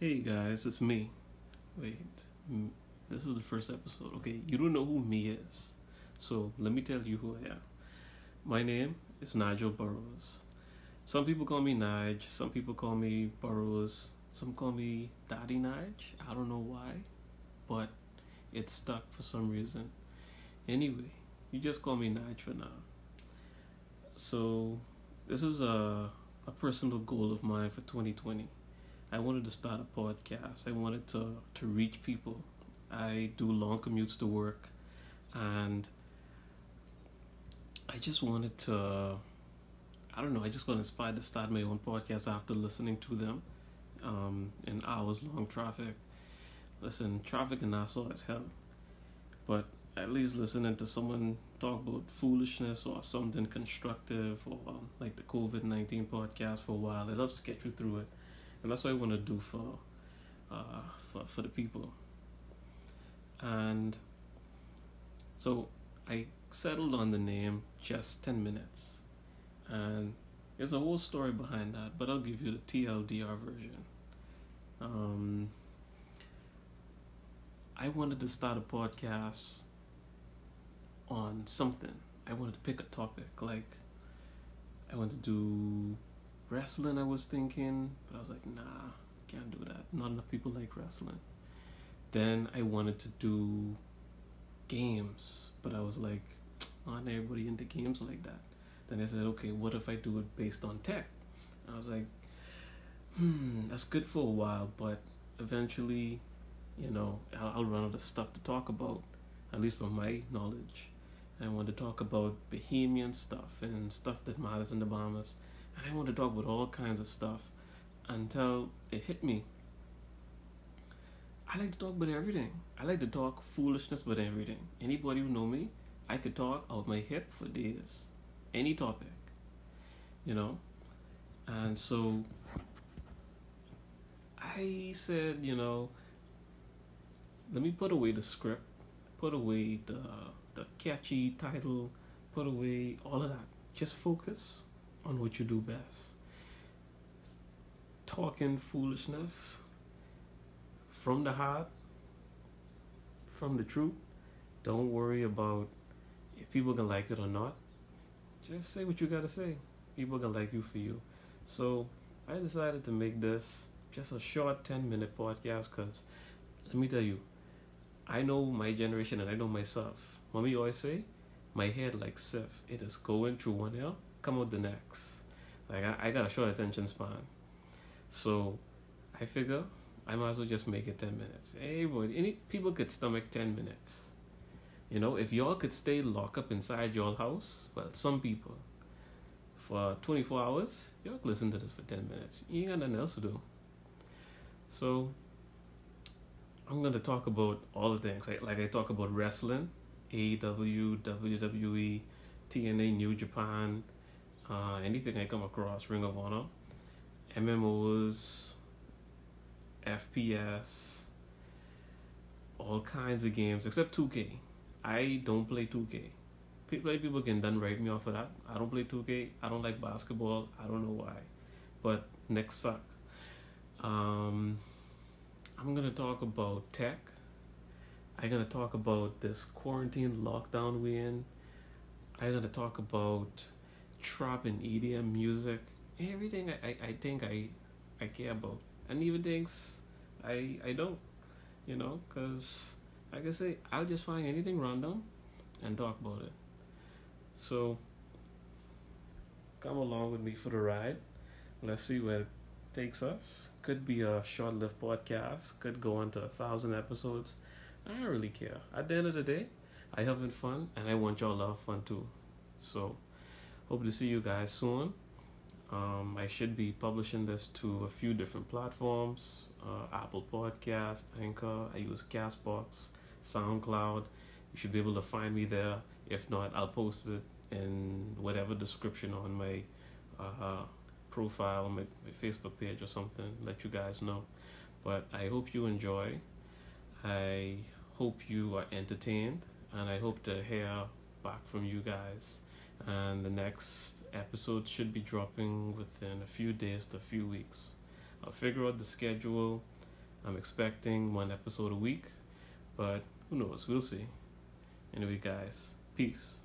Hey guys, it's me. Wait, this is the first episode. Okay, you don't know who me is. So let me tell you who I am. My name is Nigel Burrows. Some people call me Nige, some people call me Burrows, some call me Daddy Nige. I don't know why, but it stuck for some reason. Anyway, you just call me Nige for now. So, this is a, a personal goal of mine for 2020. I wanted to start a podcast. I wanted to, to reach people. I do long commutes to work, and I just wanted to. I don't know. I just got inspired to start my own podcast after listening to them um, in hours long traffic. Listen, traffic in Nassau is hell, but at least listening to someone talk about foolishness or something constructive or um, like the COVID 19 podcast for a while, it helps get you through it. And that's what I want to do for, uh, for, for the people. And so I settled on the name Just 10 Minutes. And there's a whole story behind that, but I'll give you the TLDR version. Um, I wanted to start a podcast on something. I wanted to pick a topic. Like, I wanted to do wrestling, I was thinking, but I was like, nah, can't do that. Not enough people like wrestling. Then I wanted to do games, but I was like, not everybody into games like that. Then I said, okay, what if I do it based on tech? I was like, hmm, that's good for a while, but eventually, you know, I'll, I'll run out of stuff to talk about, at least from my knowledge. I want to talk about Bahamian stuff and stuff that matters in the Bahamas. And I want to talk about all kinds of stuff until it hit me. I like to talk about everything. I like to talk foolishness about everything. Anybody who know me, I could talk out my hip for days. Any topic. You know? And so I said, you know, let me put away the script, put away the the catchy title, put away all of that. Just focus on what you do best. Talking foolishness from the heart, from the truth. Don't worry about if people can like it or not. Just say what you gotta say. People can like you for you. So I decided to make this just a short 10 minute podcast because let me tell you, I know my generation and I know myself. Mommy always say, my head like Sif, it is going through one ear, come out the next. Like I, I got a short attention span. So I figure I might as well just make it 10 minutes. Hey boy, any people could stomach 10 minutes. You know, if y'all could stay locked up inside your house, well, some people, for 24 hours, y'all could listen to this for 10 minutes. You ain't got nothing else to do. So I'm going to talk about all the things. Like, like I talk about wrestling, AEW, WWE, TNA, New Japan, uh, anything I come across, Ring of Honor, MMOs, FPS, all kinds of games except 2K. I don't play 2K. People, people can then write me off for that. I don't play 2K. I don't like basketball. I don't know why. But Knicks suck. Um, I'm gonna talk about tech. I'm gonna talk about this quarantine lockdown we in. I'm gonna talk about trap and EDM music. Everything I, I, I think I I care about, and even things I I don't, you know, cause like I say, I'll just find anything random and talk about it. So come along with me for the ride. Let's see where it takes us. Could be a short lived podcast, could go on to a thousand episodes. I don't really care. At the end of the day, I having fun and I want y'all to have fun too. So hope to see you guys soon. Um, I should be publishing this to a few different platforms uh, Apple Podcast, Anchor, I use Castbox, SoundCloud. You should be able to find me there. If not, I'll post it in whatever description on my uh, profile, my, my Facebook page or something, let you guys know. But I hope you enjoy. I hope you are entertained, and I hope to hear back from you guys. And the next episode should be dropping within a few days to a few weeks. I'll figure out the schedule I'm expecting one episode a week, but who knows? We'll see. Anyway, guys, peace.